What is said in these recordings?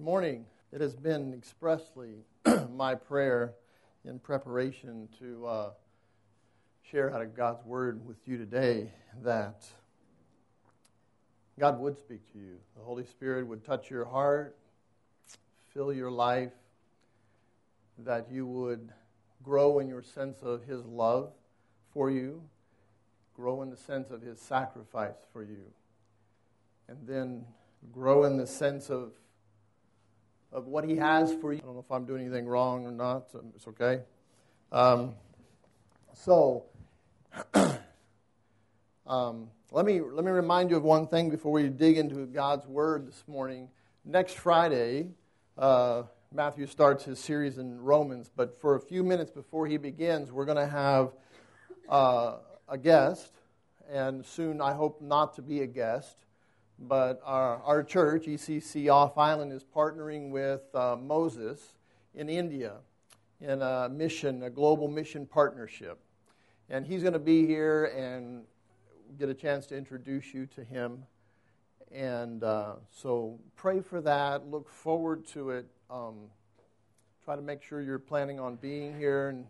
Good morning. It has been expressly my prayer in preparation to uh, share out of God's Word with you today that God would speak to you. The Holy Spirit would touch your heart, fill your life, that you would grow in your sense of His love for you, grow in the sense of His sacrifice for you, and then grow in the sense of of what He has for you. I don't know if I'm doing anything wrong or not. It's okay. Um, so, um, let me let me remind you of one thing before we dig into God's Word this morning. Next Friday, uh, Matthew starts his series in Romans, but for a few minutes before he begins, we're going to have uh, a guest, and soon I hope not to be a guest but our, our church, ECC Off Island, is partnering with uh, Moses in India in a mission, a global mission partnership. And he's going to be here and get a chance to introduce you to him. And uh, so pray for that. Look forward to it. Um, try to make sure you're planning on being here. And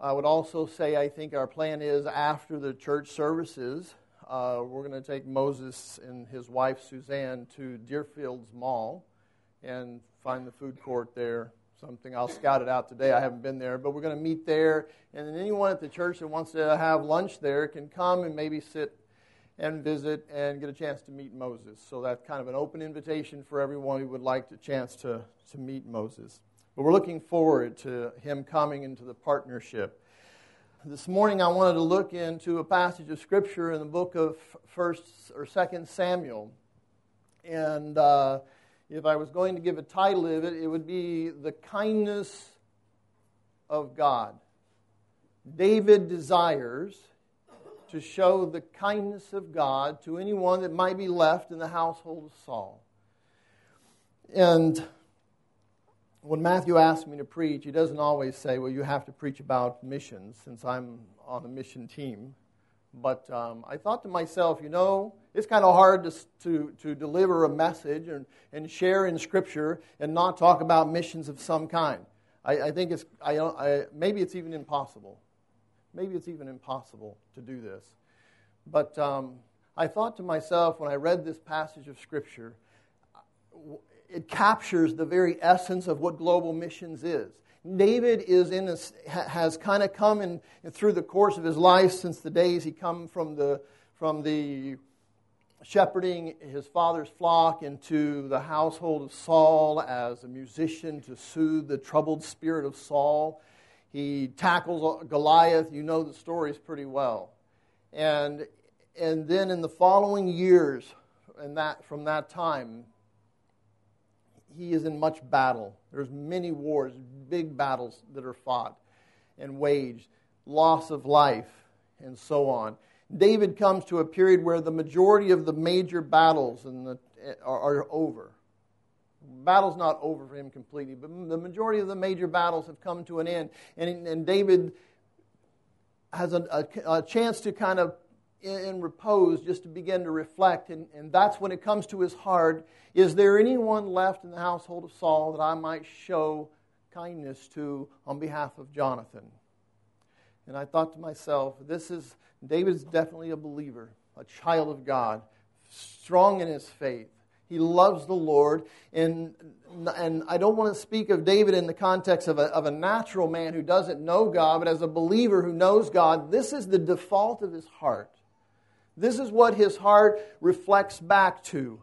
I would also say, I think our plan is after the church services uh, we're going to take Moses and his wife Suzanne to Deerfields Mall and find the food court there. Something I'll scout it out today. I haven't been there, but we're going to meet there. And then anyone at the church that wants to have lunch there can come and maybe sit and visit and get a chance to meet Moses. So that's kind of an open invitation for everyone who would like the chance to, to meet Moses. But we're looking forward to him coming into the partnership this morning I wanted to look into a passage of Scripture in the book of First or Second Samuel, and uh, if I was going to give a title of it, it would be "The Kindness of God." David desires to show the kindness of God to anyone that might be left in the household of Saul, and when Matthew asks me to preach, he doesn't always say, Well, you have to preach about missions, since I'm on the mission team. But um, I thought to myself, you know, it's kind of hard to, to, to deliver a message and, and share in Scripture and not talk about missions of some kind. I, I think it's, I, I, maybe it's even impossible. Maybe it's even impossible to do this. But um, I thought to myself when I read this passage of Scripture, it captures the very essence of what global missions is. David is in a, has kind of come in, through the course of his life since the days he come from the from the shepherding his father's flock into the household of Saul as a musician to soothe the troubled spirit of Saul. He tackles uh, Goliath. You know the stories pretty well, and and then in the following years, and that from that time, he is in much battle. There's many wars, big battles that are fought and waged, loss of life, and so on. David comes to a period where the majority of the major battles the, are, are over. Battle's not over for him completely, but the majority of the major battles have come to an end. And, and David has a, a, a chance to kind of in, repose just to begin to reflect. And, and that's when it comes to his heart is there anyone left in the household of Saul that I might show kindness to on behalf of Jonathan? And I thought to myself, this is, David's definitely a believer, a child of God, strong in his faith. He loves the Lord. And, and I don't want to speak of David in the context of a, of a natural man who doesn't know God, but as a believer who knows God, this is the default of his heart. This is what his heart reflects back to.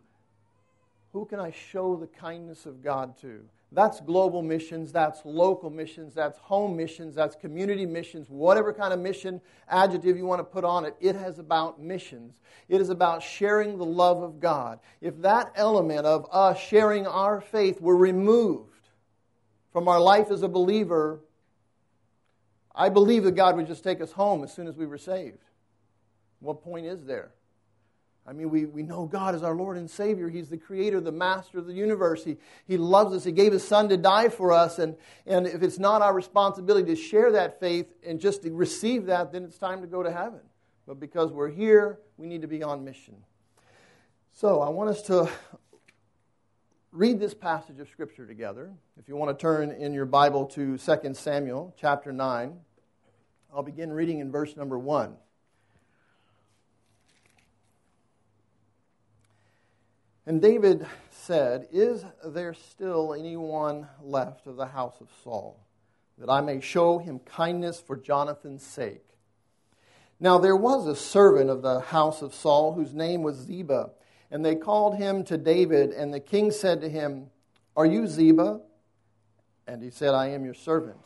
Who can I show the kindness of God to? That's global missions, that's local missions, that's home missions, that's community missions, whatever kind of mission adjective you want to put on it. It is about missions. It is about sharing the love of God. If that element of us sharing our faith were removed from our life as a believer, I believe that God would just take us home as soon as we were saved. What point is there? I mean, we, we know God is our Lord and Savior. He's the creator, the master of the universe. He, he loves us. He gave His Son to die for us. And, and if it's not our responsibility to share that faith and just to receive that, then it's time to go to heaven. But because we're here, we need to be on mission. So I want us to read this passage of Scripture together. If you want to turn in your Bible to 2 Samuel chapter 9, I'll begin reading in verse number 1. And David said, Is there still anyone left of the house of Saul, that I may show him kindness for Jonathan's sake? Now there was a servant of the house of Saul whose name was Ziba, and they called him to David, and the king said to him, Are you Ziba? And he said, I am your servant.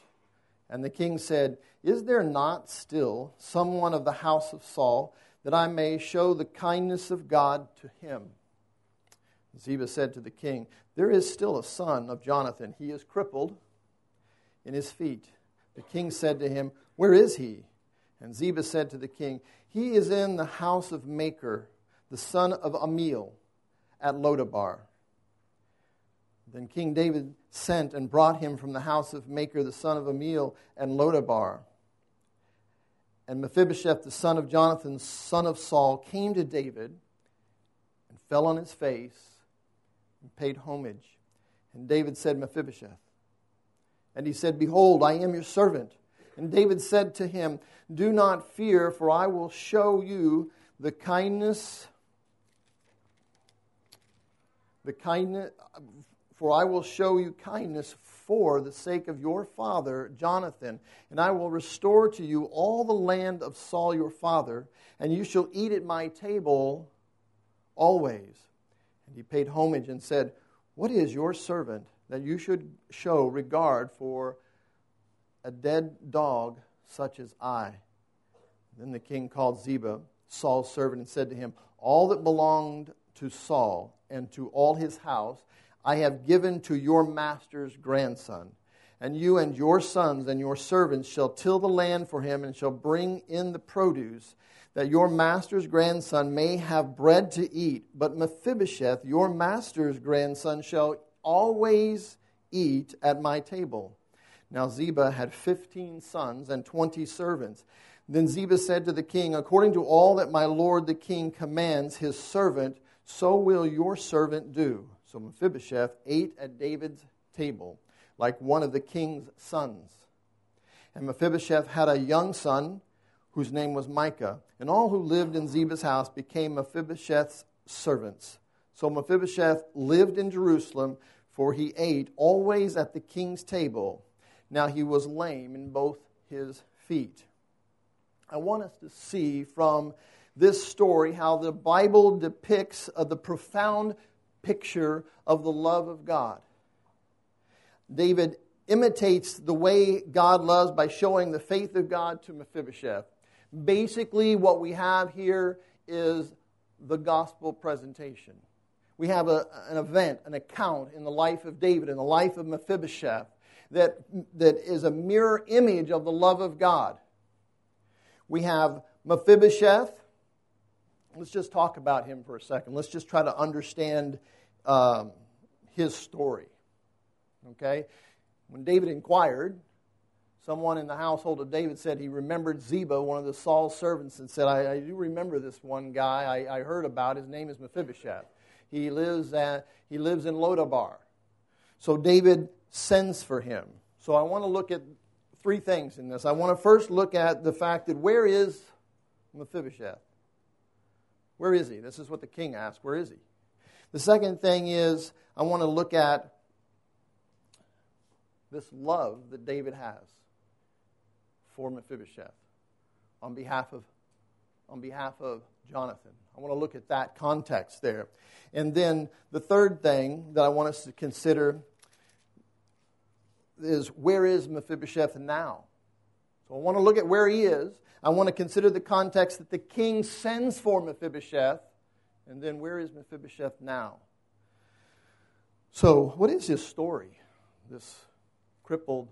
And the king said, Is there not still someone of the house of Saul, that I may show the kindness of God to him? Ziba said to the king, There is still a son of Jonathan. He is crippled in his feet. The king said to him, Where is he? And Ziba said to the king, He is in the house of Machir, the son of Ammiel, at Lodabar. Then King David sent and brought him from the house of Machir, the son of Ammiel, and Lodabar. And Mephibosheth, the son of Jonathan, son of Saul, came to David and fell on his face and paid homage. And David said, Mephibosheth. And he said, Behold, I am your servant. And David said to him, Do not fear, for I will show you the kindness, the kindness, for I will show you kindness for the sake of your father, Jonathan, and I will restore to you all the land of Saul your father, and you shall eat at my table always. And he paid homage and said, What is your servant that you should show regard for a dead dog such as I? Then the king called Ziba, Saul's servant, and said to him, All that belonged to Saul and to all his house I have given to your master's grandson. And you and your sons and your servants shall till the land for him and shall bring in the produce that your master's grandson may have bread to eat. But Mephibosheth, your master's grandson, shall always eat at my table. Now Ziba had fifteen sons and twenty servants. Then Ziba said to the king, According to all that my lord the king commands his servant, so will your servant do. So Mephibosheth ate at David's table like one of the king's sons. And Mephibosheth had a young son whose name was Micah. And all who lived in Ziba's house became Mephibosheth's servants. So Mephibosheth lived in Jerusalem, for he ate always at the king's table. Now he was lame in both his feet. I want us to see from this story how the Bible depicts uh, the profound picture of the love of God. David imitates the way God loves by showing the faith of God to Mephibosheth. Basically, what we have here is the gospel presentation. We have a, an event, an account in the life of David, in the life of Mephibosheth, that, that is a mirror image of the love of God. We have Mephibosheth. Let's just talk about him for a second. Let's just try to understand um, his story. Okay? When David inquired, Someone in the household of David said he remembered Ziba, one of the Saul's servants, and said, I, I do remember this one guy I, I, heard about. His name is Mephibosheth. He lives, at, he lives in Lodabar. So David sends for him. So I want to look at three things in this. I want to first look at the fact that where is Mephibosheth? Where is he? This is what the king asked. Where is he? The second thing is I want to look at this love that David has for Mephibosheth on behalf of, on behalf of Jonathan. I want to look at that context there. And then the third thing that I want us to consider is where is Mephibosheth now? So I want to look at where he is. I want to consider the context that the king sends for Mephibosheth. And then where is Mephibosheth now? So, what is his story? This crippled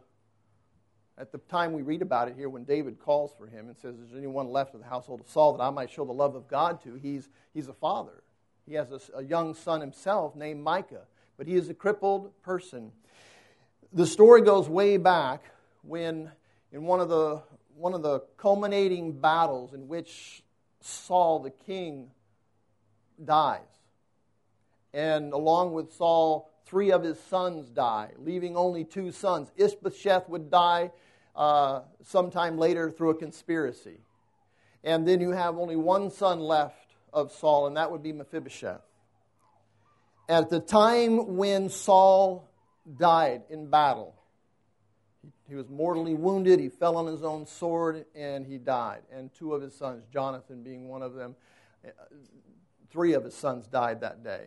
at the time we read about it here, when David calls for him and says, Is there anyone left of the household of Saul that I might show the love of God to? He's, he's a father. He has a, a young son himself named Micah, but he is a crippled person. The story goes way back when, in one of the, one of the culminating battles in which Saul the king dies. And along with Saul, three of his sons die, leaving only two sons. Ishbosheth would die uh, sometime later through a conspiracy. And then you have only one son left of Saul, and that would be Mephibosheth. At the time when Saul died in battle, he was mortally wounded, he fell on his own sword, and he died. And two of his sons, Jonathan being one of them, uh, three of his sons died that day.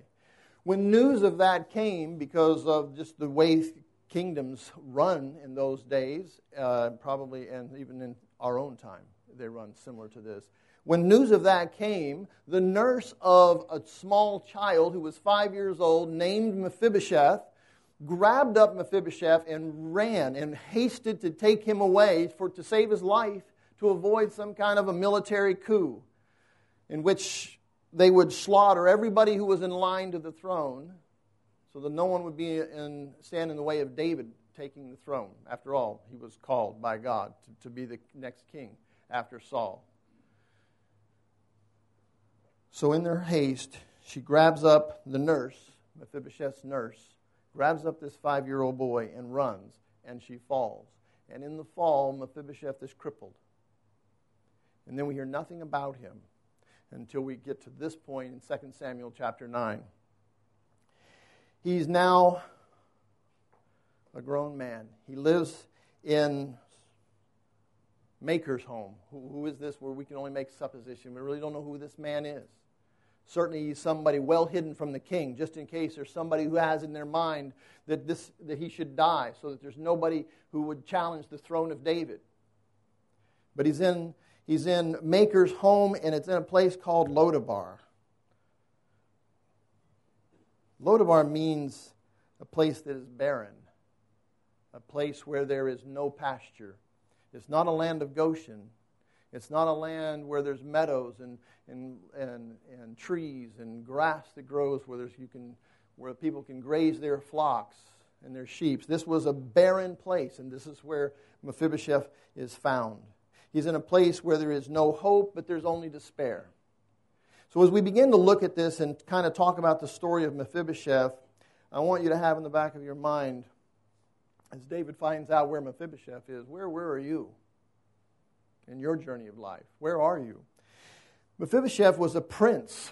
When news of that came, because of just the way kingdoms run in those days, uh, probably, and even in our own time, they run similar to this. When news of that came, the nurse of a small child who was five years old, named Mephibosheth, grabbed up Mephibosheth and ran and hasted to take him away for to save his life to avoid some kind of a military coup in which they would slaughter everybody who was in line to the throne so that no one would be in, stand in the way of David taking the throne. After all, he was called by God to, to be the next king after Saul. So, in their haste, she grabs up the nurse, Mephibosheth's nurse, grabs up this five year old boy and runs, and she falls. And in the fall, Mephibosheth is crippled. And then we hear nothing about him until we get to this point in 2 Samuel chapter 9. He's now a grown man. He lives in Machir's home. Who, who is this where we can only make supposition? We really don't know who this man is. Certainly, he's somebody well hidden from the king, just in case there's somebody who has in their mind that, this, that he should die, so that there's nobody who would challenge the throne of David. But he's in He's in Machir's home, and it's in a place called Lodabar. Lodabar means a place that is barren, a place where there is no pasture. It's not a land of Goshen. It's not a land where there's meadows and, and, and, and trees and grass that grows where, there's, you can, where people can graze their flocks and their sheep. This was a barren place, and this is where Mephibosheth is found. He's in a place where there is no hope, but there's only despair. So, as we begin to look at this and kind of talk about the story of Mephibosheth, I want you to have in the back of your mind, as David finds out where Mephibosheth is, where, where are you in your journey of life? Where are you? Mephibosheth was a prince.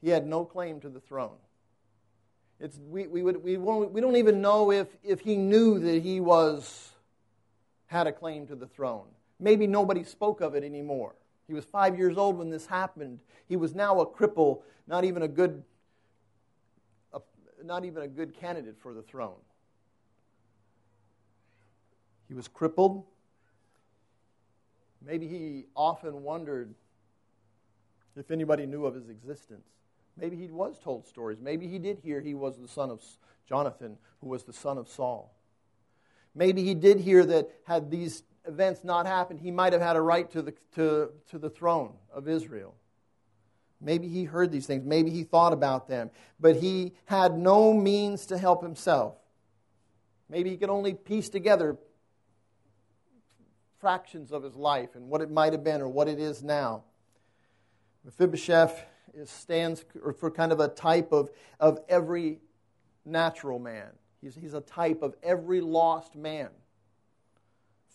He had no claim to the throne. It's, we, we, would, we, we don't even know if, if he knew that he was had a claim to the throne. Maybe nobody spoke of it anymore. He was five years old when this happened. He was now a cripple, not even a good, a, not even a good candidate for the throne. He was crippled. Maybe he often wondered if anybody knew of his existence. Maybe he was told stories. Maybe he did hear he was the son of Jonathan, who was the son of Saul. Maybe he did hear that had these events not happened, he might have had a right to the, to, to the throne of Israel. Maybe he heard these things. Maybe he thought about them. But he had no means to help himself. Maybe he could only piece together fractions of his life and what it might have been or what it is now. Mephibosheth stands for kind of a type of, of every natural man. He's, he's a type of every lost man,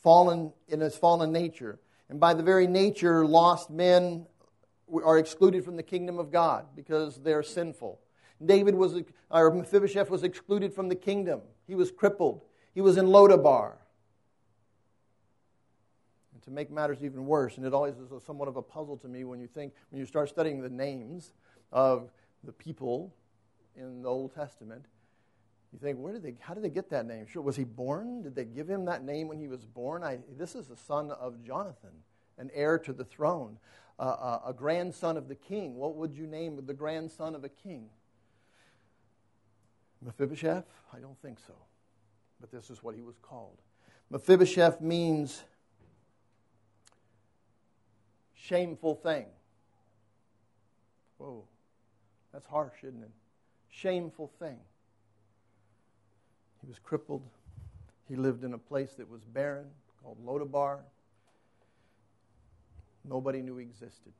fallen in his fallen nature. And by the very nature, lost men are excluded from the kingdom of God because they're sinful. David was, or Mephibosheth was excluded from the kingdom. He was crippled. He was in Lodabar. And to make matters even worse, and it always is somewhat of a puzzle to me when you think, when you start studying the names of the people in the Old Testament, you think, where did they, how did they get that name? Sure, was he born? Did they give him that name when he was born? I, this is the son of Jonathan, an heir to the throne, uh, uh, a grandson of the king. What would you name the grandson of a king? Mephibosheth? I don't think so. But this is what he was called. Mephibosheth means shameful thing. Whoa, that's harsh, isn't it? Shameful thing. He was crippled. He lived in a place that was barren called Lodabar. Nobody knew he existed.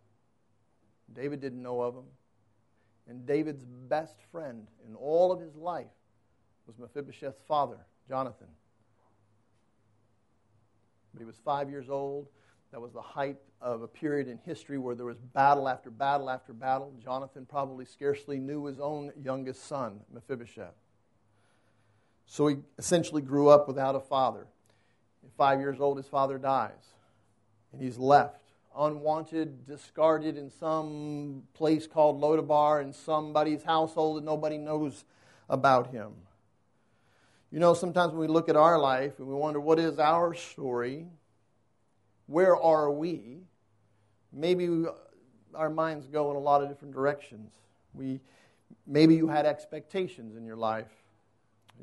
David didn't know of him. And David's best friend in all of his life was Mephibosheth's father, Jonathan. But he was five years old. That was the height of a period in history where there was battle after battle after battle. Jonathan probably scarcely knew his own youngest son, Mephibosheth. So he essentially grew up without a father. At five years old, his father dies, and he's left unwanted, discarded in some place called Lodabar in somebody's household that nobody knows about him. You know, sometimes when we look at our life and we wonder, what is our story? Where are we? Maybe our minds go in a lot of different directions. We, maybe you had expectations in your life.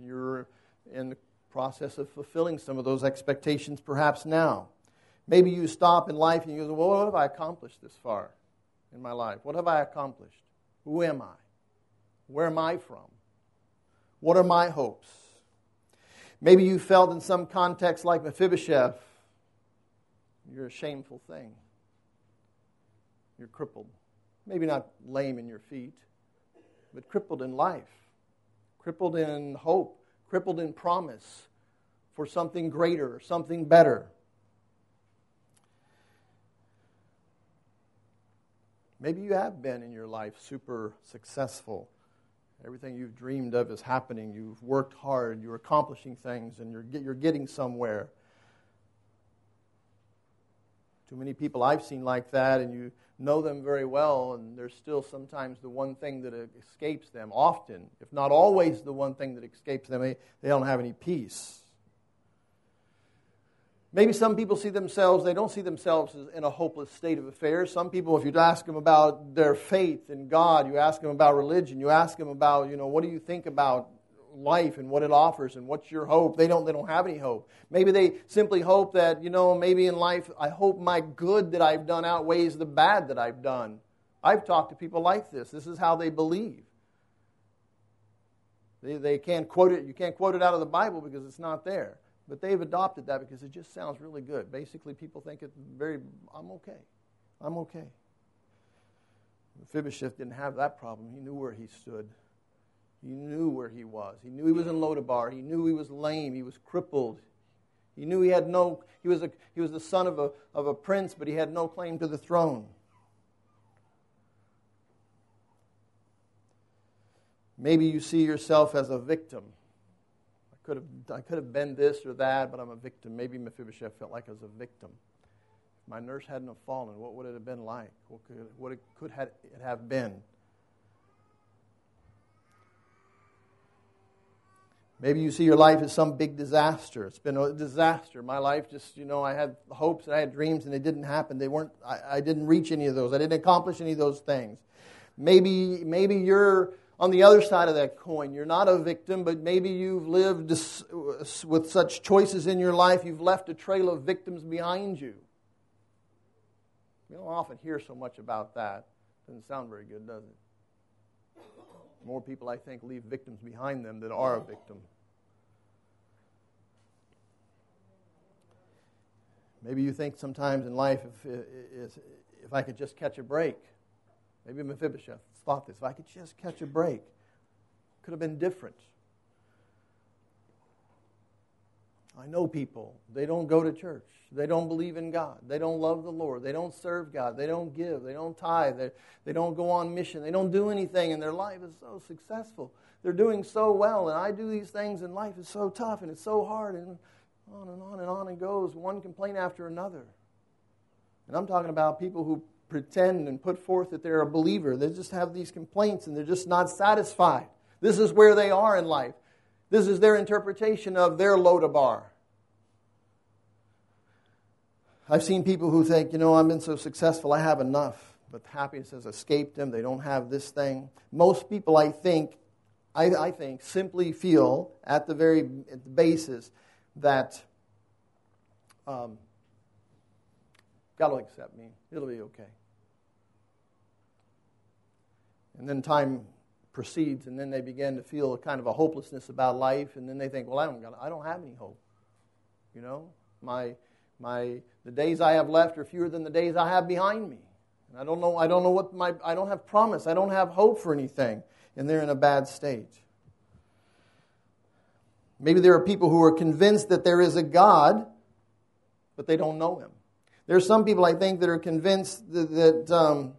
You're in the process of fulfilling some of those expectations perhaps now. Maybe you stop in life and you go, well, what have I accomplished this far in my life? What have I accomplished? Who am I? Where am I from? What are my hopes? Maybe you felt in some context like Mephibosheth, you're a shameful thing. You're crippled. Maybe not lame in your feet, but crippled in life, crippled in hope, crippled in promise for something greater, something better. Maybe you have been in your life super successful. Everything you've dreamed of is happening. You've worked hard, you're accomplishing things, and you're, you're getting somewhere. Too many people I've seen like that, and you know them very well, and there's still sometimes the one thing that escapes them, often, if not always the one thing that escapes them, they, don't have any peace. Maybe some people see themselves, they don't see themselves in a hopeless state of affairs. Some people, if you ask them about their faith in God, you ask them about religion, you ask them about, you know, what do you think about life and what it offers and what's your hope? They don't, they don't have any hope. Maybe they simply hope that, you know, maybe in life, I hope my good that I've done outweighs the bad that I've done. I've talked to people like this. This is how they believe. They, they can't quote it, you can't quote it out of the Bible because it's not there. But they've adopted that because it just sounds really good. Basically, people think it's very, I'm okay. I'm okay. Mephibosheth didn't have that problem. He knew where he stood. He knew where he was. He knew he was in Lodabar. He knew he was lame. He was crippled. He knew he had no, he was, a, he was the son of a, of a prince, but he had no claim to the throne. Maybe you see yourself as a victim I could have, I could have been this or that, but I'm a victim. Maybe Mephibosheth felt like I was a victim. If my nurse hadn't have fallen, what would it have been like? What could, what it could have, it have been? Maybe you see your life as some big disaster. It's been a disaster. My life just, you know, I had hopes and I had dreams and they didn't happen. They weren't, I, I didn't reach any of those. I didn't accomplish any of those things. Maybe, maybe you're on the other side of that coin. You're not a victim, but maybe you've lived with such choices in your life, you've left a trail of victims behind you. We don't often hear so much about that. Doesn't sound very good, does it? More people, I think, leave victims behind them than are a victim. Maybe you think sometimes in life, if, if I could just catch a break, maybe Mephibosheth, thought this. If I could just catch a break, could have been different. I know people, they don't go to church. They don't believe in God. They don't love the Lord. They don't serve God. They don't give. They don't tithe. They, they don't go on mission. They don't do anything, and their life is so successful. They're doing so well, and I do these things, and life is so tough, and it's so hard, and on and on and on it goes, one complaint after another. And I'm talking about people who pretend and put forth that they're a believer. They just have these complaints and they're just not satisfied. This is where they are in life. This is their interpretation of their Lodabar. I've seen people who think, you know, I've been so successful, I have enough. But happiness has escaped them. They don't have this thing. Most people, I think, I, I think, simply feel at the very at the basis that um, God will accept me. It'll be okay. And then time proceeds, and then they begin to feel a kind of a hopelessness about life, and then they think, well, I don't, got, I don't have any hope. You know, my, my, the days I have left are fewer than the days I have behind me. And I don't know, I don't know what my, I don't have promise. I don't have hope for anything. And they're in a bad state. Maybe there are people who are convinced that there is a God, but they don't know him. There are some people, I think, that are convinced that, that um,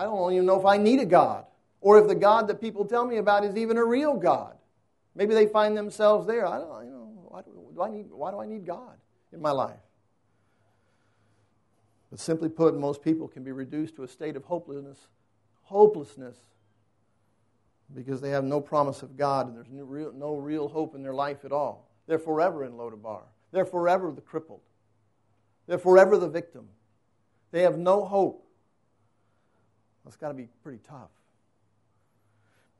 I don't even know if I need a God, or if the God that people tell me about is even a real God. Maybe they find themselves there. I don't, you know, why do I need, why do I need God in my life? But simply put, most people can be reduced to a state of hopelessness, hopelessness, because they have no promise of God and there's no real, no real hope in their life at all. They're forever in Lodabar. They're forever the crippled. They're forever the victim. They have no hope. That's got to be pretty tough.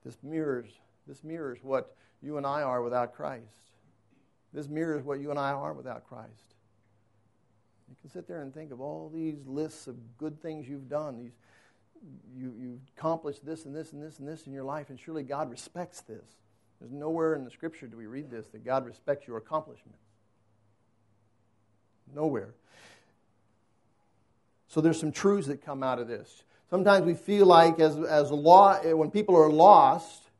This mirrors, this mirrors what you and I are without Christ. This mirrors what you and I are without Christ. You can sit there and think of all these lists of good things you've done. These, you, you've accomplished this and this and this and this in your life, and surely God respects this. There's nowhere in the scripture do we read this that God respects your accomplishments. Nowhere. So there's some truths that come out of this. Sometimes we feel like as, as law, eh, when people are lost,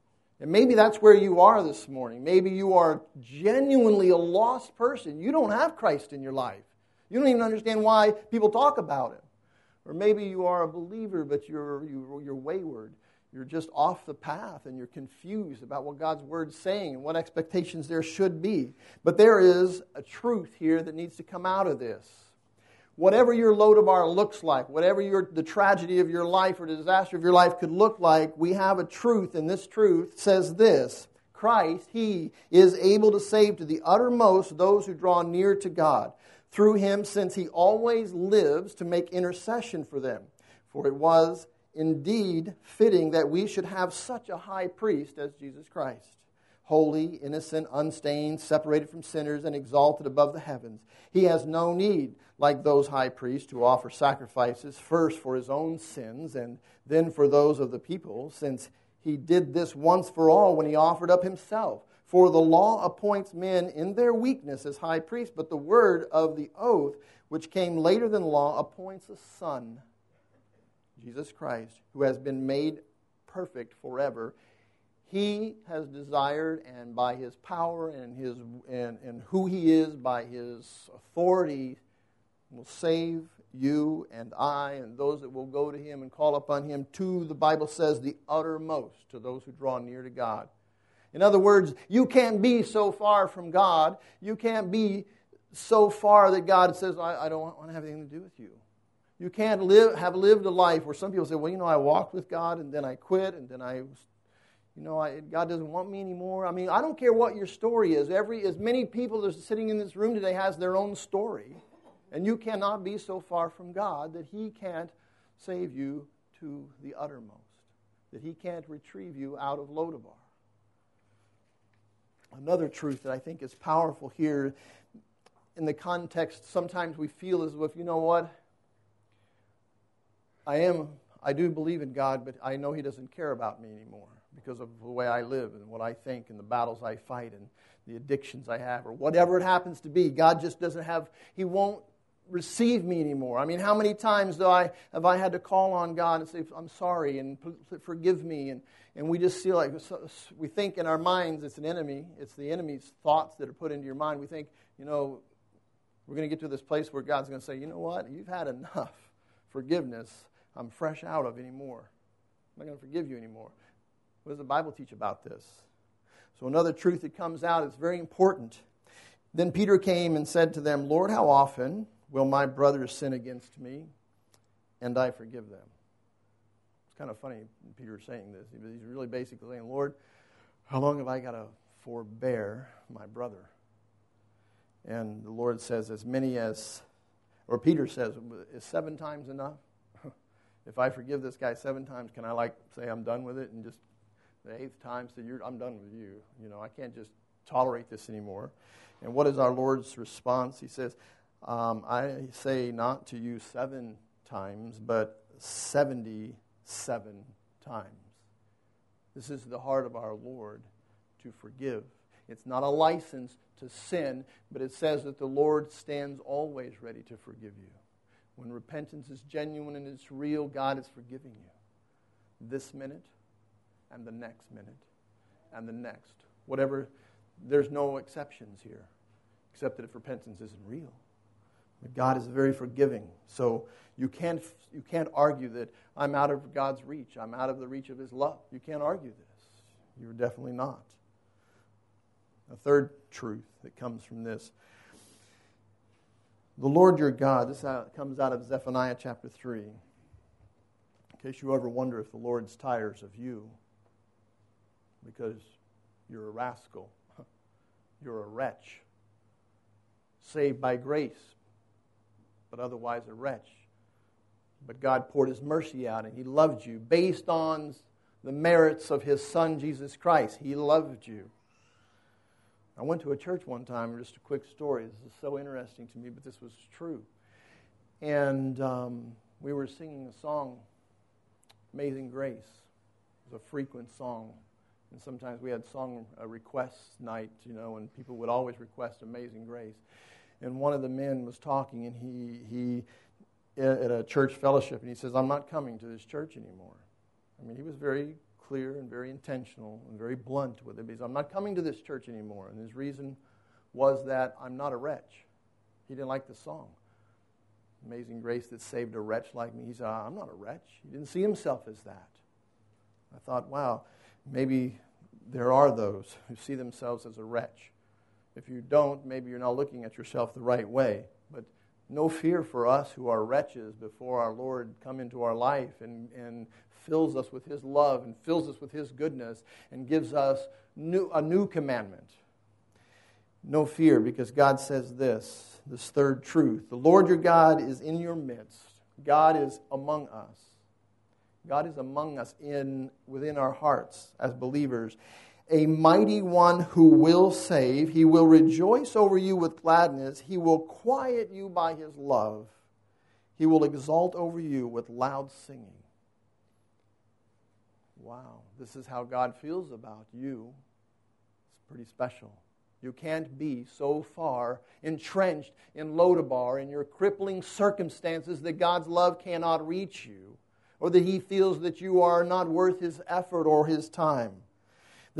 and maybe that's where you are this morning. Maybe you are genuinely a lost person. You don't have Christ in your life. You don't even understand why people talk about him. Or maybe you are a believer, but you're, you're wayward. You're just off the path and you're confused about what God's word's saying and what expectations there should be. But there is a truth here that needs to come out of this. Whatever your Lodabar looks like, whatever your, the tragedy of your life or the disaster of your life could look like, we have a truth, and this truth says this Christ, He is able to save to the uttermost those who draw near to God through him, since he always lives to make intercession for them. For it was indeed fitting that we should have such a high priest as Jesus Christ, holy, innocent, unstained, separated from sinners, and exalted above the heavens. He has no need, like those high priests, who offer sacrifices first for his own sins and then for those of the people, since he did this once for all when he offered up himself. For the law appoints men in their weakness as high priests, but the word of the oath, which came later than law, appoints a son, Jesus Christ, who has been made perfect forever. He has desired, and by his power and, his, and, and who he is, by his authority, will save you and I and those that will go to him and call upon him to, the Bible says, the uttermost, to those who draw near to God. In other words, you can't be so far from God. You can't be so far that God says, I, I don't want to have anything to do with you. You can't live, have lived a life where some people say, well, you know, I walked with God and then I quit and then I, you know, I, God doesn't want me anymore. I mean, I don't care what your story is. Every, as many people that are sitting in this room today has their own story. And you cannot be so far from God that He can't save you to the uttermost, that He can't retrieve you out of Lodabar another truth that I think is powerful here in the context. Sometimes we feel as if, you know what? I am, I do believe in God, but I know He doesn't care about me anymore because of the way I live and what I think and the battles I fight and the addictions I have or whatever it happens to be. God just doesn't have, He won't receive me anymore. I mean, how many times do I have I had to call on God and say, "I'm sorry" and forgive me, and and we just feel like we think in our minds it's an enemy. It's the enemy's thoughts that are put into your mind. We think, you know, we're going to get to this place where God's going to say, "You know what? You've had enough forgiveness. I'm fresh out of anymore. I'm not going to forgive you anymore." What does the Bible teach about this? So another truth that comes out is very important. Then Peter came and said to them, Lord, how often Will my brothers sin against me and I forgive them? It's kind of funny Peter saying this. He's really basically saying, Lord, how long have I got to forbear my brother? And the Lord says, as many as, or Peter says, is seven times enough? if I forgive this guy seven times, can I like say I'm done with it and just the eighth time say, I'm done with you? You know, I can't just tolerate this anymore. And what is our Lord's response? He says, um, I say not to you seven times, but 77 times. This is the heart of our Lord to forgive. It's not a license to sin, but it says that the Lord stands always ready to forgive you. When repentance is genuine and it's real, God is forgiving you this minute and the next minute and the next. Whatever, there's no exceptions here, except that if repentance isn't real. But God is very forgiving. So you can't, you can't argue that I'm out of God's reach. I'm out of the reach of His love. You can't argue this. You're definitely not. A third truth that comes from this the Lord your God, this comes out of Zephaniah chapter 3. In case you ever wonder if the Lord's tires of you because you're a rascal, you're a wretch, saved by grace, but otherwise a wretch. But God poured His mercy out and He loved you based on the merits of His Son, Jesus Christ. He loved you. I went to a church one time, just a quick story. This is so interesting to me, but this was true. And um, we were singing a song, Amazing Grace. It was a frequent song. And sometimes we had song uh, requests night, you know, and people would always request Amazing Grace. And one of the men was talking, and he, he at a church fellowship, and he says, I'm not coming to this church anymore. I mean, he was very clear and very intentional and very blunt with it. He said, I'm not coming to this church anymore. And his reason was that I'm not a wretch. He didn't like the song. Amazing grace that saved a wretch like me. He said, I'm not a wretch. He didn't see himself as that. I thought, wow, maybe there are those who see themselves as a wretch. If you don't, maybe you're not looking at yourself the right way. But no fear for us who are wretches before our Lord come into our life and, and fills us with His love and fills us with His goodness and gives us new, a new commandment. No fear, because God says this, this third truth. The Lord your God is in your midst. God is among us. God is among us in, within our hearts as believers. A mighty one who will save. He will rejoice over you with gladness. He will quiet you by his love. He will exalt over you with loud singing. Wow, this is how God feels about you. It's pretty special. You can't be so far entrenched in Lodabar in your crippling circumstances that God's love cannot reach you, or that He feels that you are not worth His effort or His time.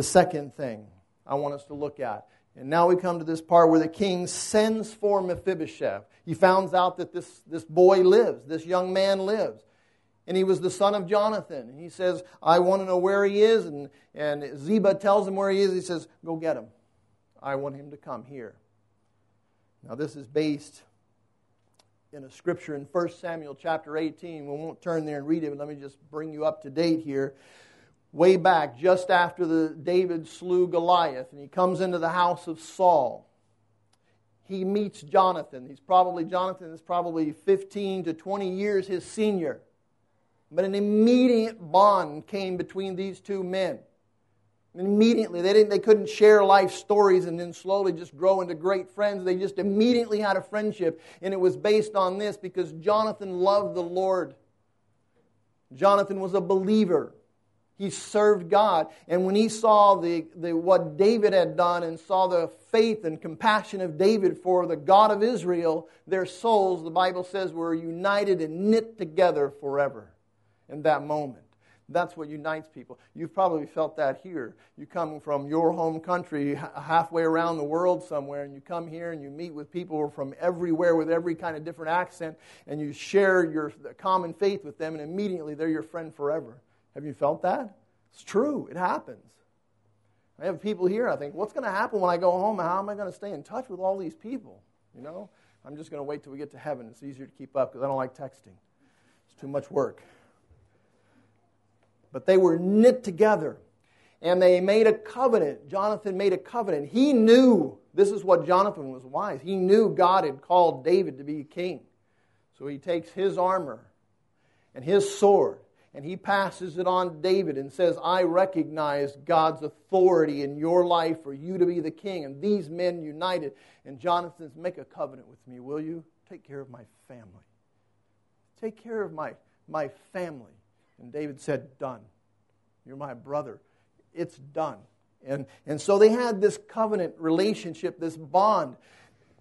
The second thing I want us to look at, and now we come to this part where the king sends for Mephibosheth. He finds out that this, this boy lives, this young man lives and he was the son of Jonathan. He says, I want to know where he is. And, and Ziba tells him where he is. He says, Go get him. I want him to come here. Now, this is based in a scripture in 1 Samuel chapter 18. We won't turn there and read it, but let me just bring you up to date here. Way back, just after the David slew Goliath, and he comes into the house of Saul. He meets Jonathan. He's probably, Jonathan is probably 15 to 20 years his senior. But an immediate bond came between these two men. Immediately, they, didn't, they couldn't share life stories and then slowly just grow into great friends. They just immediately had a friendship, and it was based on this because Jonathan loved the Lord. Jonathan was a believer. He served God. And when he saw the, the, what David had done and saw the faith and compassion of David for the God of Israel, their souls, the Bible says, were united and knit together forever in that moment. That's what unites people. You've probably felt that here. You come from your home country halfway around the world somewhere, and you come here and you meet with people from everywhere with every kind of different accent, and you share your common faith with them, and immediately they're your friend forever. Have you felt that? It's true. It happens. I have people here, I think, what's going to happen when I go home? How am I going to stay in touch with all these people? You know, I'm just going to wait till we get to heaven. It's easier to keep up because I don't like texting. It's too much work. But they were knit together and they made a covenant. Jonathan made a covenant. He knew, this is what Jonathan was wise. He knew God had called David to be king. So he takes his armor and his sword and he passes it on to David and says, I recognize God's authority in your life for you to be the king. And these men united. And Jonathan says, Make a covenant with me, will you? Take care of my family. Take care of my, my family. And David said, Done. You're my brother. It's done. And, and so they had this covenant relationship, this bond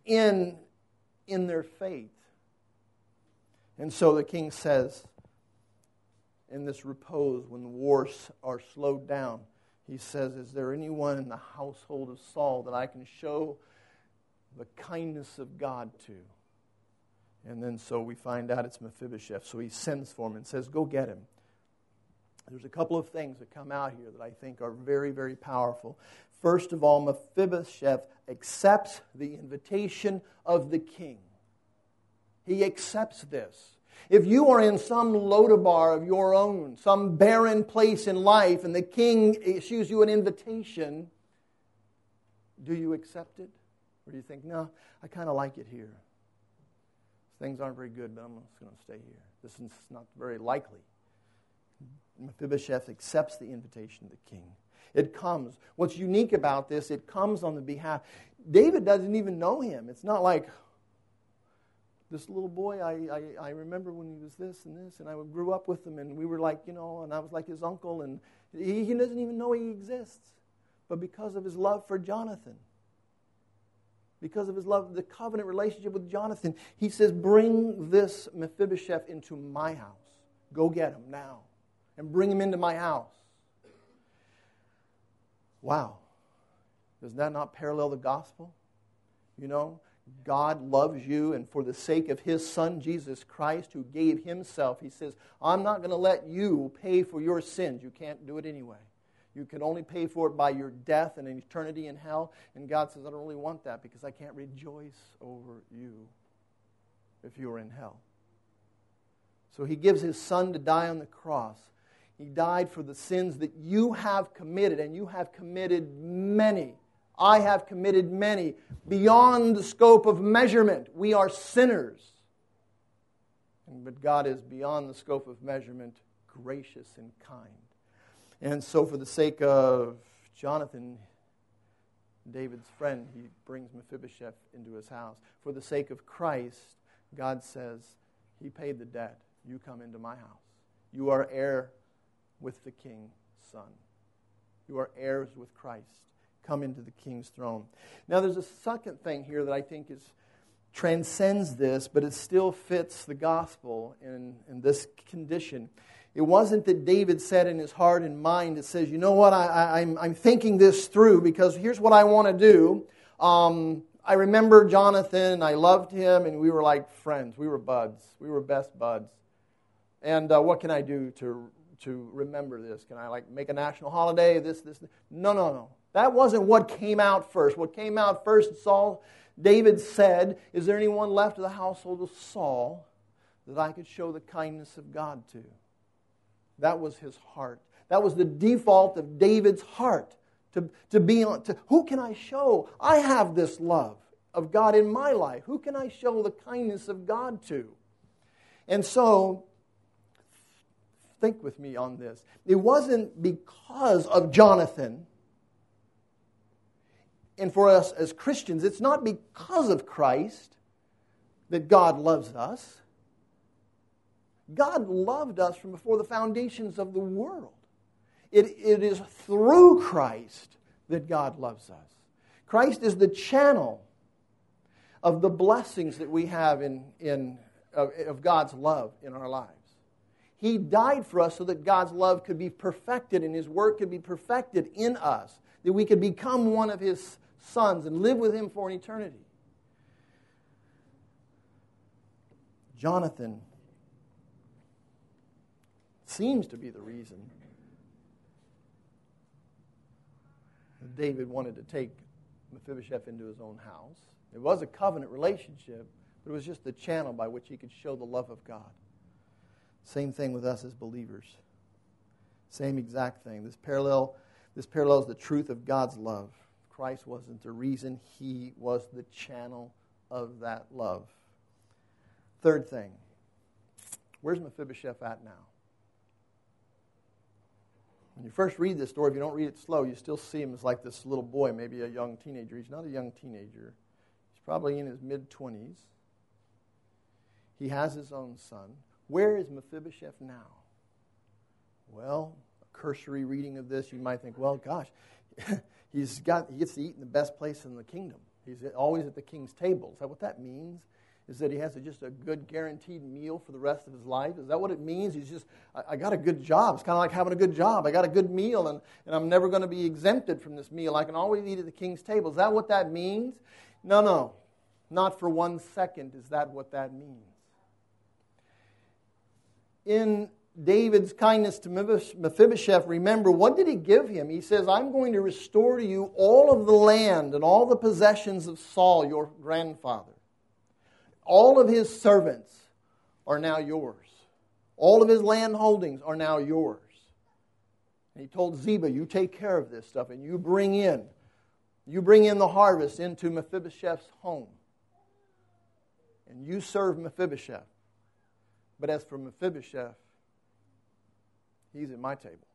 in, in their faith. And so the king says, in this repose, when the wars are slowed down, he says, Is there anyone in the household of Saul that I can show the kindness of God to? And then so we find out it's Mephibosheth. So he sends for him and says, Go get him. There's a couple of things that come out here that I think are very, very powerful. First of all, Mephibosheth accepts the invitation of the king. He accepts this. If you are in some Lodabar of your own, some barren place in life, and the king issues you an invitation, do you accept it? Or do you think, no, I kind of like it here? Things aren't very good, but I'm just going to stay here. This is not very likely. Mephibosheth accepts the invitation of the king. It comes. What's unique about this, it comes on the behalf. David doesn't even know him. It's not like, this little boy, I, I, I, remember when he was this and this, and I grew up with him, and we were like, you know, and I was like his uncle, and he, he doesn't even know he exists. But because of his love for Jonathan, because of his love, the covenant relationship with Jonathan, he says, Bring this Mephibosheth into my house. Go get him now, and bring him into my house. Wow. Does that not parallel the gospel? You know, God loves you, and for the sake of His Son, Jesus Christ, who gave Himself, He says, I'm not going to let you pay for your sins. You can't do it anyway. You can only pay for it by your death and an eternity in hell. And God says, I don't really want that because I can't rejoice over you if you are in hell. So He gives His Son to die on the cross. He died for the sins that you have committed, and you have committed many. I have committed many beyond the scope of measurement. We are sinners. But God is beyond the scope of measurement, gracious and kind. And so, for the sake of Jonathan, David's friend, he brings Mephibosheth into his house. For the sake of Christ, God says, He paid the debt. You come into my house. You are heir with the king's son. You are heirs with Christ come into the king's throne. Now, there's a second thing here that I think is transcends this, but it still fits the gospel in, in this condition. It wasn't that David said in his heart and mind, it says, you know what, I, am I'm, I'm thinking this through because here's what I want to do. Um, I remember Jonathan, I loved him, and we were like friends. We were buds. We were best buds. And uh, what can I do to, to remember this? Can I like make a national holiday? This, this, this? No, no, no. That wasn't what came out first. What came out first, Saul, David said, Is there anyone left of the household of Saul that I could show the kindness of God to? That was his heart. That was the default of David's heart. To, to be on, to, who can I show? I have this love of God in my life. Who can I show the kindness of God to? And so, think with me on this. It wasn't because of Jonathan and for us as Christians, it's not because of Christ that God loves us. God loved us from before the foundations of the world. It, it is through Christ that God loves us. Christ is the channel of the blessings that we have in, in, of, of God's love in our lives. He died for us so that God's love could be perfected and His work could be perfected in us, that we could become one of His sons and live with him for an eternity. Jonathan seems to be the reason that David wanted to take Mephibosheth into his own house. It was a covenant relationship, but it was just the channel by which he could show the love of God. Same thing with us as believers. Same exact thing. This parallel, this parallels the truth of God's love. Christ wasn't the reason, He was the channel of that love. Third thing, where's Mephibosheth at now? When you first read this story, if you don't read it slow, you still see him as like this little boy, maybe a young teenager. He's not a young teenager, he's probably in his mid 20s. He has his own son. Where is Mephibosheth now? Well, a cursory reading of this, you might think, well, gosh, he's got, he gets to eat in the best place in the kingdom. He's always at the king's table. Is that what that means? is that he has a, just a good guaranteed meal for the rest of his life? Is that what it means? He's just, I, I got a good job. It's kind of like having a good job. I got a good meal, and, and I'm never going to be exempted from this meal. I can always eat at the king's table. Is that what that means? No, no. Not for one second is that what that means. In David's kindness to Mephibosheth, remember, what did he give him? He says, I'm going to restore to you all of the land and all the possessions of Saul, your grandfather. All of his servants are now yours. All of his land holdings are now yours. And he told Ziba, You take care of this stuff and you bring in, you bring in the harvest into Mephibosheth's home. And you serve Mephibosheth. But as for Mephibosheth, He's at my table.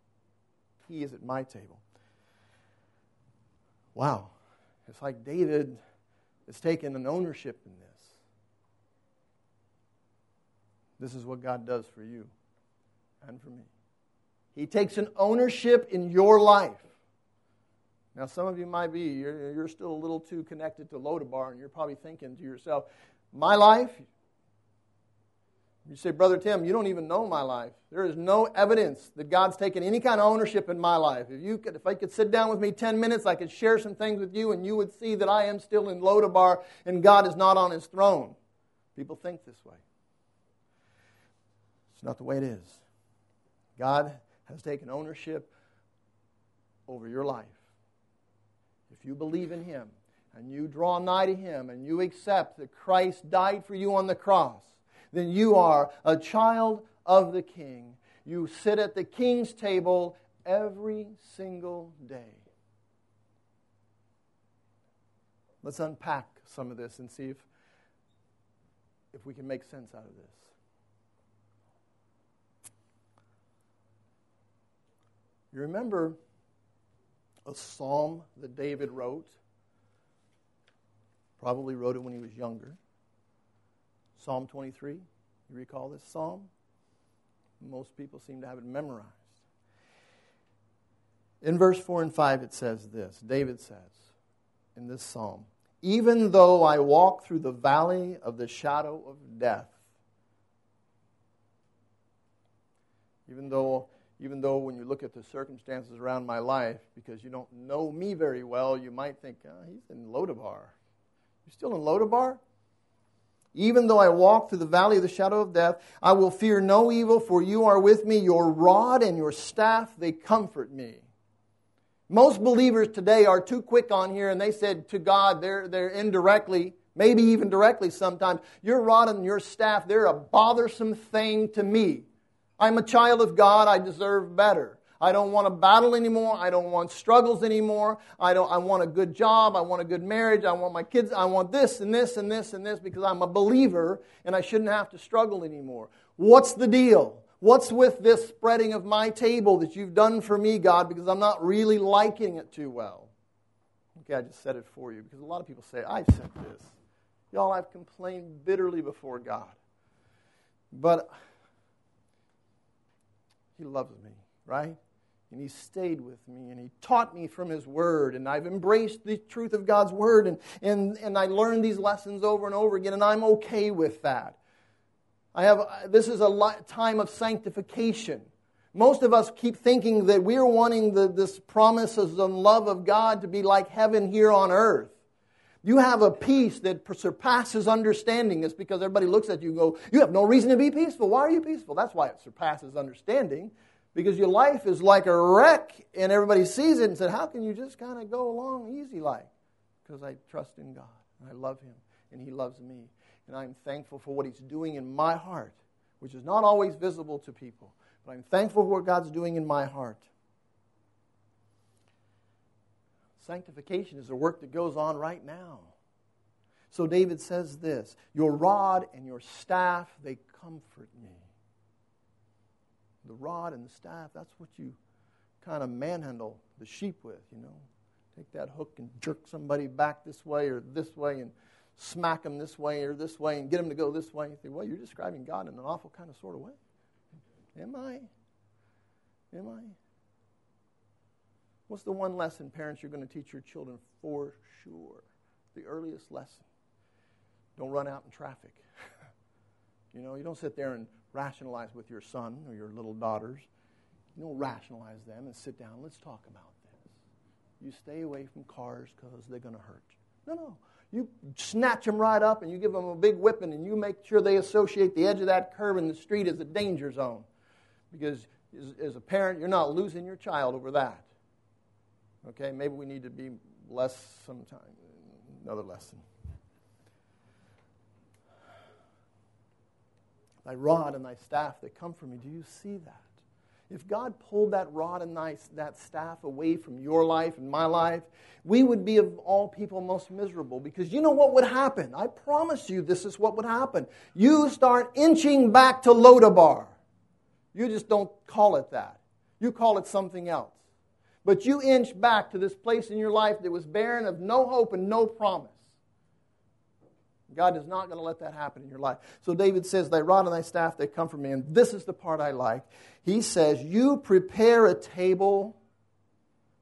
He is at my table. Wow. It's like David has taken an ownership in this. This is what God does for you and for me. He takes an ownership in your life. Now, some of you might be, you're, you're still a little too connected to Lodabar, and you're probably thinking to yourself, my life, you say, Brother Tim, you don't even know my life. There is no evidence that God's taken any kind of ownership in my life. If, you could, if I could sit down with me 10 minutes, I could share some things with you, and you would see that I am still in Lodabar and God is not on his throne. People think this way. It's not the way it is. God has taken ownership over your life. If you believe in him and you draw nigh to him and you accept that Christ died for you on the cross, then you are a child of the king. You sit at the king's table every single day. Let's unpack some of this and see if, if we can make sense out of this. You remember a psalm that David wrote? Probably wrote it when he was younger. Psalm 23. You recall this psalm? Most people seem to have it memorized. In verse 4 and 5, it says this David says in this psalm, Even though I walk through the valley of the shadow of death, even though even though when you look at the circumstances around my life, because you don't know me very well, you might think, oh, he's in Lodabar. You're still in Lodabar? Even though I walk through the valley of the shadow of death, I will fear no evil, for you are with me. Your rod and your staff, they comfort me. Most believers today are too quick on here, and they said to God, they're, they're indirectly, maybe even directly sometimes, your rod and your staff, they're a bothersome thing to me. I'm a child of God, I deserve better. I don't want to battle anymore. I don't want struggles anymore. I, don't, I want a good job. I want a good marriage. I want my kids. I want this and this and this and this because I'm a believer and I shouldn't have to struggle anymore. What's the deal? What's with this spreading of my table that you've done for me, God, because I'm not really liking it too well? Okay, I just said it for you because a lot of people say, I've said this. Y'all, I've complained bitterly before God. But He loves me, right? And he stayed with me and he taught me from his word and i've embraced the truth of god's word and, and, and i learned these lessons over and over again and i'm okay with that i have this is a time of sanctification most of us keep thinking that we're wanting the, this promises and love of god to be like heaven here on earth you have a peace that surpasses understanding. It's because everybody looks at you and go, You have no reason to be peaceful. Why are you peaceful? That's why it surpasses understanding because your life is like a wreck and everybody sees it and said, How can you just kind of go along easy like? Because I trust in God and I love Him and He loves me. And I'm thankful for what He's doing in my heart, which is not always visible to people. But I'm thankful for what God's doing in my heart. Sanctification is a work that goes on right now. So David says this Your rod and your staff, they comfort me the rod and the staff, that's what you kind of manhandle the sheep with, you know. Take that hook and jerk somebody back this way or this way and smack them this way or this way and get them to go this way. You think, well, you're describing God in an awful kind of sort of way. Am I? Am I? What's the one lesson, parents, you're going to teach your children for sure? The earliest lesson. Don't run out in traffic. You know, you don't sit there and rationalize with your son or your little daughters. You don't rationalize them and sit down. Let's talk about this. You stay away from cars because they're going to hurt you. No, no. You snatch them right up and you give them a big whipping and you make sure they associate the edge of that curve in the street as a danger zone. Because as, as a parent, you're not losing your child over that. Okay, maybe we need to be less sometime. Another lesson. Thy rod and thy staff that come from me. Do you see that? If God pulled that rod and that staff away from your life and my life, we would be of all people most miserable because you know what would happen? I promise you this is what would happen. You start inching back to Lodabar. You just don't call it that. You call it something else. But you inch back to this place in your life that was barren of no hope and no promise. God is not going to let that happen in your life. So David says, Thy rod and thy staff, they come from me. And this is the part I like. He says, You prepare a table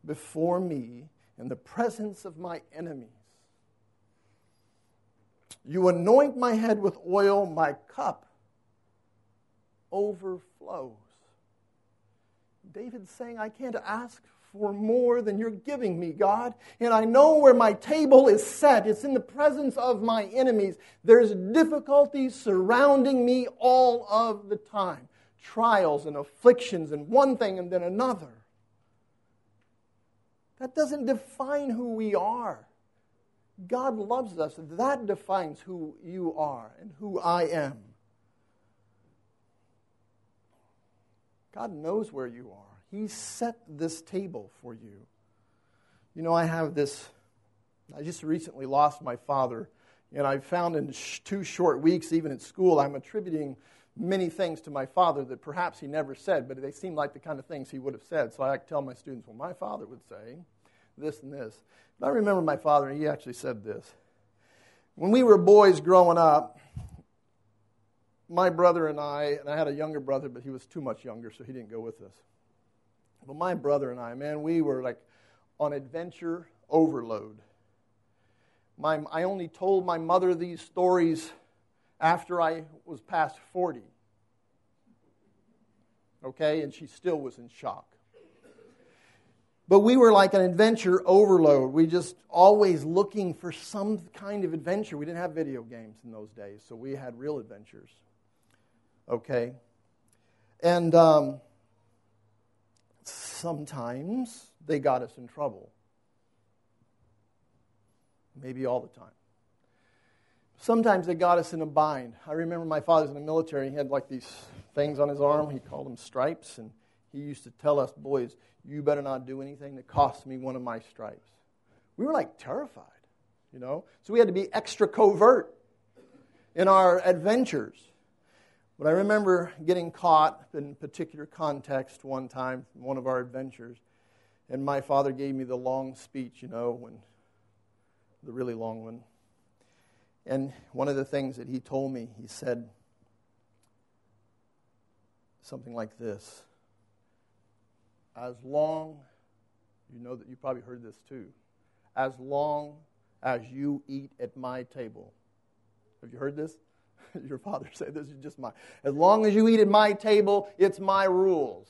before me in the presence of my enemies. You anoint my head with oil, my cup overflows. David's saying, I can't ask for more than you're giving me, God. And I know where my table is set. It's in the presence of my enemies. There's difficulties surrounding me all of the time trials and afflictions, and one thing and then another. That doesn't define who we are. God loves us. That defines who you are and who I am. God knows where you are. He set this table for you. You know, I have this, I just recently lost my father, and I found in two short weeks, even at school, I'm attributing many things to my father that perhaps he never said, but they seem like the kind of things he would have said. So I tell my students, well, my father would say this and this. But I remember my father, and he actually said this. When we were boys growing up, my brother and I, and I had a younger brother, but he was too much younger, so he didn't go with us. But my brother and I, man, we were like on adventure overload. My, I only told my mother these stories after I was past 40. Okay? And she still was in shock. But we were like an adventure overload. We just always looking for some kind of adventure. We didn't have video games in those days, so we had real adventures. Okay? And um, sometimes they got us in trouble. Maybe all the time. Sometimes they got us in a bind. I remember my father's in the military. He had like these things on his arm. He called them stripes. And he used to tell us, boys, you better not do anything that costs me one of my stripes. We were like terrified, you know? So we had to be extra covert in our adventures. But I remember getting caught in a particular context one time, one of our adventures, and my father gave me the long speech, you know, when the really long one. And one of the things that he told me, he said something like this As long, you know that you probably heard this too, as long as you eat at my table. Have you heard this? Your father said, This is just my. As long as you eat at my table, it's my rules.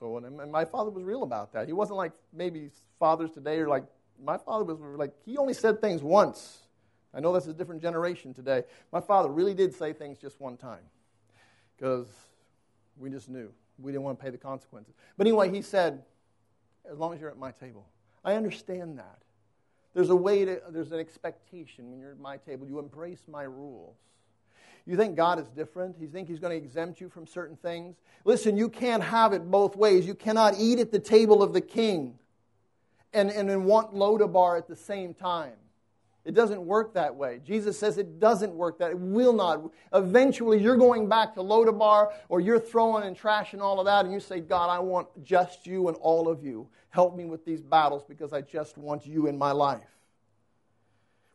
So, and my father was real about that. He wasn't like maybe fathers today are like, my father was like, he only said things once. I know that's a different generation today. My father really did say things just one time because we just knew. We didn't want to pay the consequences. But anyway, he said, as long as you're at my table. I understand that. There's a way to, there's an expectation when you're at my table. You embrace my rules. You think God is different? You think He's going to exempt you from certain things? Listen, you can't have it both ways. You cannot eat at the table of the king and, and, and want Lodabar at the same time. It doesn't work that way. Jesus says it doesn't work that. Way. It will not. Eventually, you're going back to Lodabar or you're throwing and trashing all of that, and you say, God, I want just you and all of you. Help me with these battles because I just want you in my life.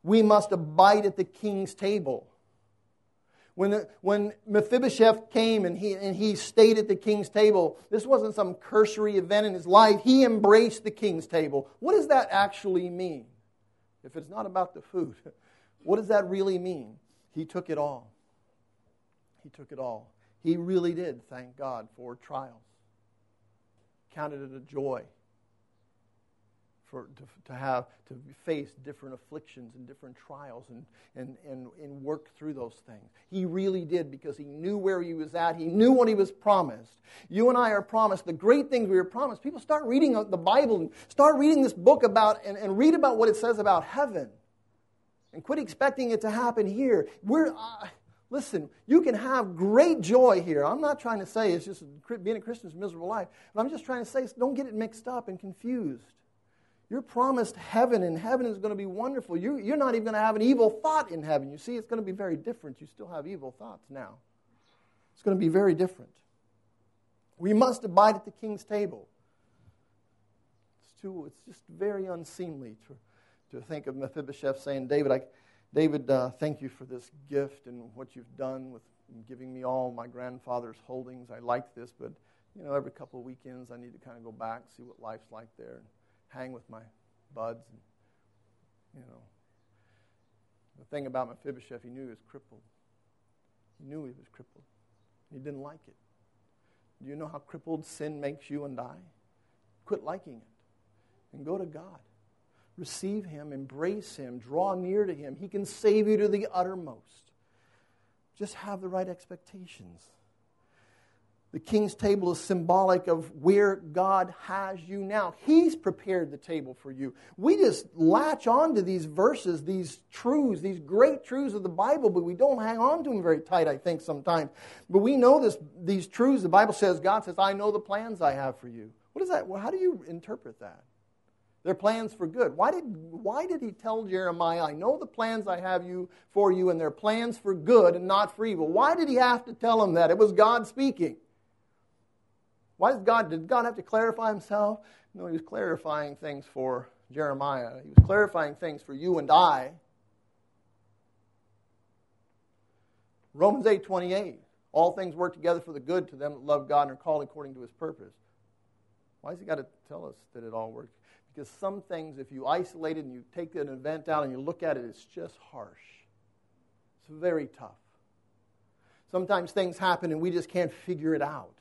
We must abide at the king's table. When, the, when Mephibosheth came and he, and he stayed at the king's table, this wasn't some cursory event in his life. He embraced the king's table. What does that actually mean? If it's not about the food, what does that really mean? He took it all. He took it all. He really did thank God for trials. Counted it a joy for, to, to have to face different afflictions and different trials and, and, and, and work through those things. He really did because he knew where he was at. He knew what he was promised. You and I are promised the great things we were promised. People start reading the Bible and start reading this book about and, and read about what it says about heaven. And quit expecting it to happen here. We're. Uh, Listen, you can have great joy here. I'm not trying to say it's just being a Christian is a miserable life, but I'm just trying to say don't get it mixed up and confused. You're promised heaven, and heaven is going to be wonderful. You, you're not even going to have an evil thought in heaven. You see, it's going to be very different. You still have evil thoughts now. It's going to be very different. We must abide at the king's table. It's, too, it's just very unseemly to, to think of Mephibosheth saying, David, I, David, uh, thank you for this gift and what you've done with giving me all my grandfather's holdings. I like this, but you know, every couple of weekends I need to kind of go back, see what life's like there hang with my buds. And, you know, the thing about Mephibosheth, he knew he was crippled. He knew he was crippled. He didn't like it. Do you know how crippled sin makes you and I? Quit liking it and go to God. Receive Him, embrace Him, draw near to Him. He can save you to the uttermost. Just have the right expectations. The king's table is symbolic of where God has you now. He's prepared the table for you. We just latch on to these verses, these truths, these great truths of the Bible, but we don't hang on to them very tight, I think, sometimes. But we know this, these truths. The Bible says, God says, I know the plans I have for you. What is that? Well, how do you interpret that? They're plans for good. Why did, why did he tell Jeremiah, I know the plans I have you for you, and they're plans for good and not for evil? Why did he have to tell him that? It was God speaking. Why does God, did God have to clarify himself? No, he was clarifying things for Jeremiah. He was clarifying things for you and I. Romans 8 28. All things work together for the good to them that love God and are called according to his purpose. Why has he got to tell us that it all works? Because some things, if you isolate it and you take an event out and you look at it, it's just harsh. It's very tough. Sometimes things happen and we just can't figure it out.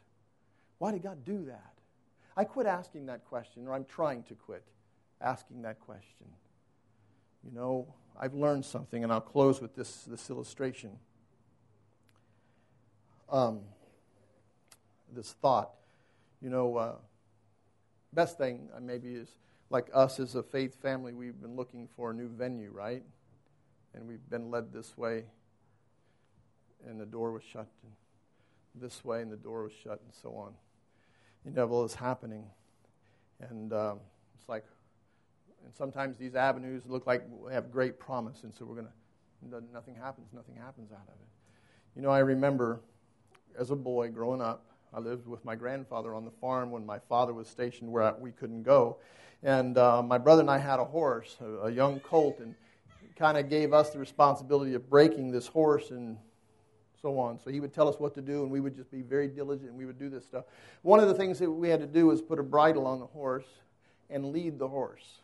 Why did God do that? I quit asking that question, or I'm trying to quit asking that question. You know, I've learned something, and I'll close with this, this illustration. Um, this thought. You know, uh, best thing uh, maybe is like us as a faith family, we've been looking for a new venue, right? And we've been led this way, and the door was shut, and this way, and the door was shut, and so on the devil is happening. And um, it's like, and sometimes these avenues look like have great promise, and so we're going to, nothing happens, nothing happens out of it. You know, I remember as a boy growing up, I lived with my grandfather on the farm when my father was stationed where we couldn't go. And uh, my brother and I had a horse, a, a young colt, and kind of gave us the responsibility of breaking this horse and so on. So he would tell us what to do, and we would just be very diligent, and we would do this stuff. One of the things that we had to do was put a bridle on the horse and lead the horse.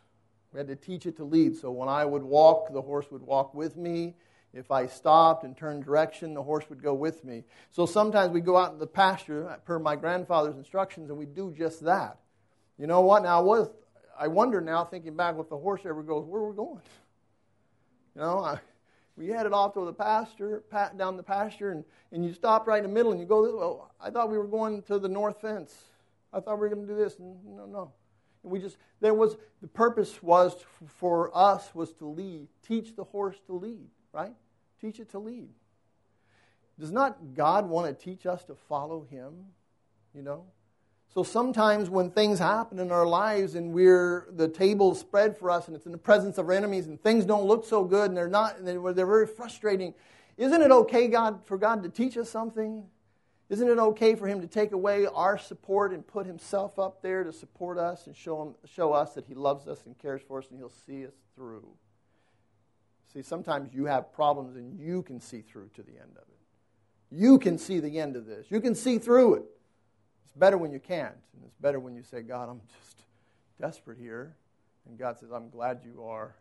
We had to teach it to lead. So when I would walk, the horse would walk with me. If I stopped and turned direction, the horse would go with me. So sometimes we go out in the pasture per my grandfather's instructions, and we do just that. You know what? Now, I was, I wonder now, thinking back, if the horse ever goes, where we're we going? You know, I, we headed off to the pasture, down the pasture, and, and you stopped right in the middle and you go, well, I thought we were going to the north fence. I thought we were going to do this. And no, no. And we just, there was, the purpose was for us was to lead, teach the horse to lead, right? Teach it to lead. Does not God want to teach us to follow Him? You know? So sometimes when things happen in our lives and we're the table spread for us and it's in the presence of our enemies and things don't look so good and they're not they're, they're very frustrating, isn't it okay God for God to teach us something? Isn't it okay for him to take away our support and put himself up there to support us and show, him, show us that he loves us and cares for us and he'll see us through? See, sometimes you have problems and you can see through to the end of it. You can see the end of this. You can see through it. It's better when you can't. And it's better when you say, God, I'm just desperate here. And God says, I'm glad you are.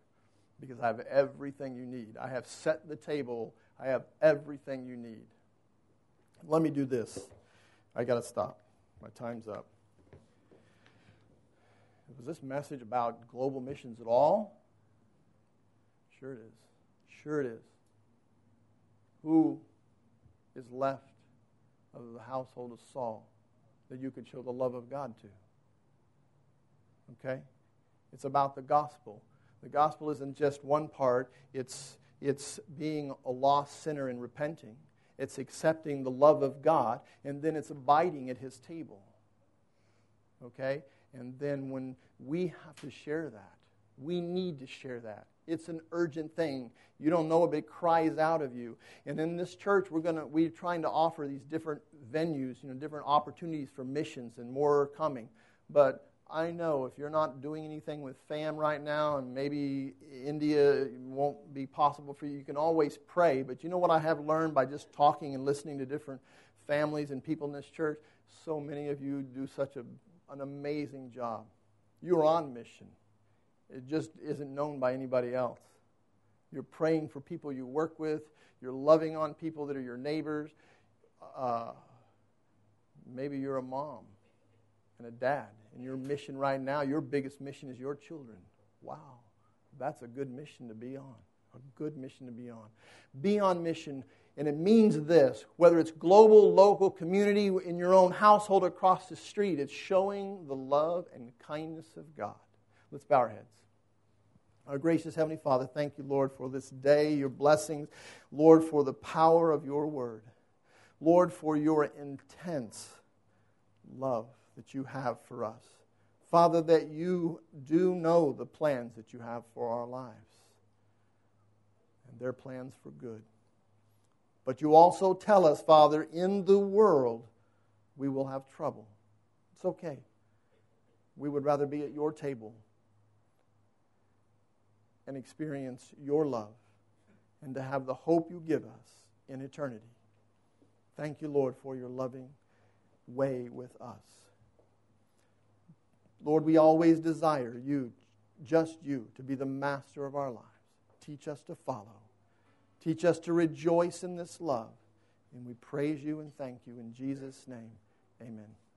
because I have everything you need. I have set the table, I have everything you need. Let me do this. I got to stop. My time's up. Was this message about global missions at all? Sure it is. Sure it is. Who is left of the household of Saul that you could show the love of God to? Okay? It's about the gospel. The gospel isn't just one part, it's, it's being a lost sinner and repenting. It's accepting the love of God, and then it's abiding at his table. Okay? And then when we have to share that, we need to share that. It's an urgent thing. You don't know if it cries out of you. And in this church, we're gonna we're trying to offer these different venues, you know, different opportunities for missions, and more are coming. But I know if you're not doing anything with FAM right now, and maybe India won't be possible for you, you can always pray. But you know what I have learned by just talking and listening to different families and people in this church? So many of you do such a, an amazing job. You're on mission, it just isn't known by anybody else. You're praying for people you work with, you're loving on people that are your neighbors. Uh, maybe you're a mom and a dad and your mission right now, your biggest mission is your children. Wow, that's a good mission to be on. A good mission to be on. Be on mission, and it means this whether it's global, local, community, in your own household, across the street, it's showing the love and kindness of God. Let's bow our heads. Our gracious Heavenly Father, thank you, Lord, for this day, your blessings. Lord, for the power of your word. Lord, for your intense love that you have for us. Father, that you do know the plans that you have for our lives. And they're plans for good. But you also tell us, Father, in the world we will have trouble. It's okay. We would rather be at your table and experience your love and to have the hope you give us in eternity. Thank you, Lord, for your loving way with us. Lord, we always desire you, just you, to be the master of our lives. Teach us to follow. Teach us to rejoice in this love. And we praise you and thank you in Jesus' name. Amen.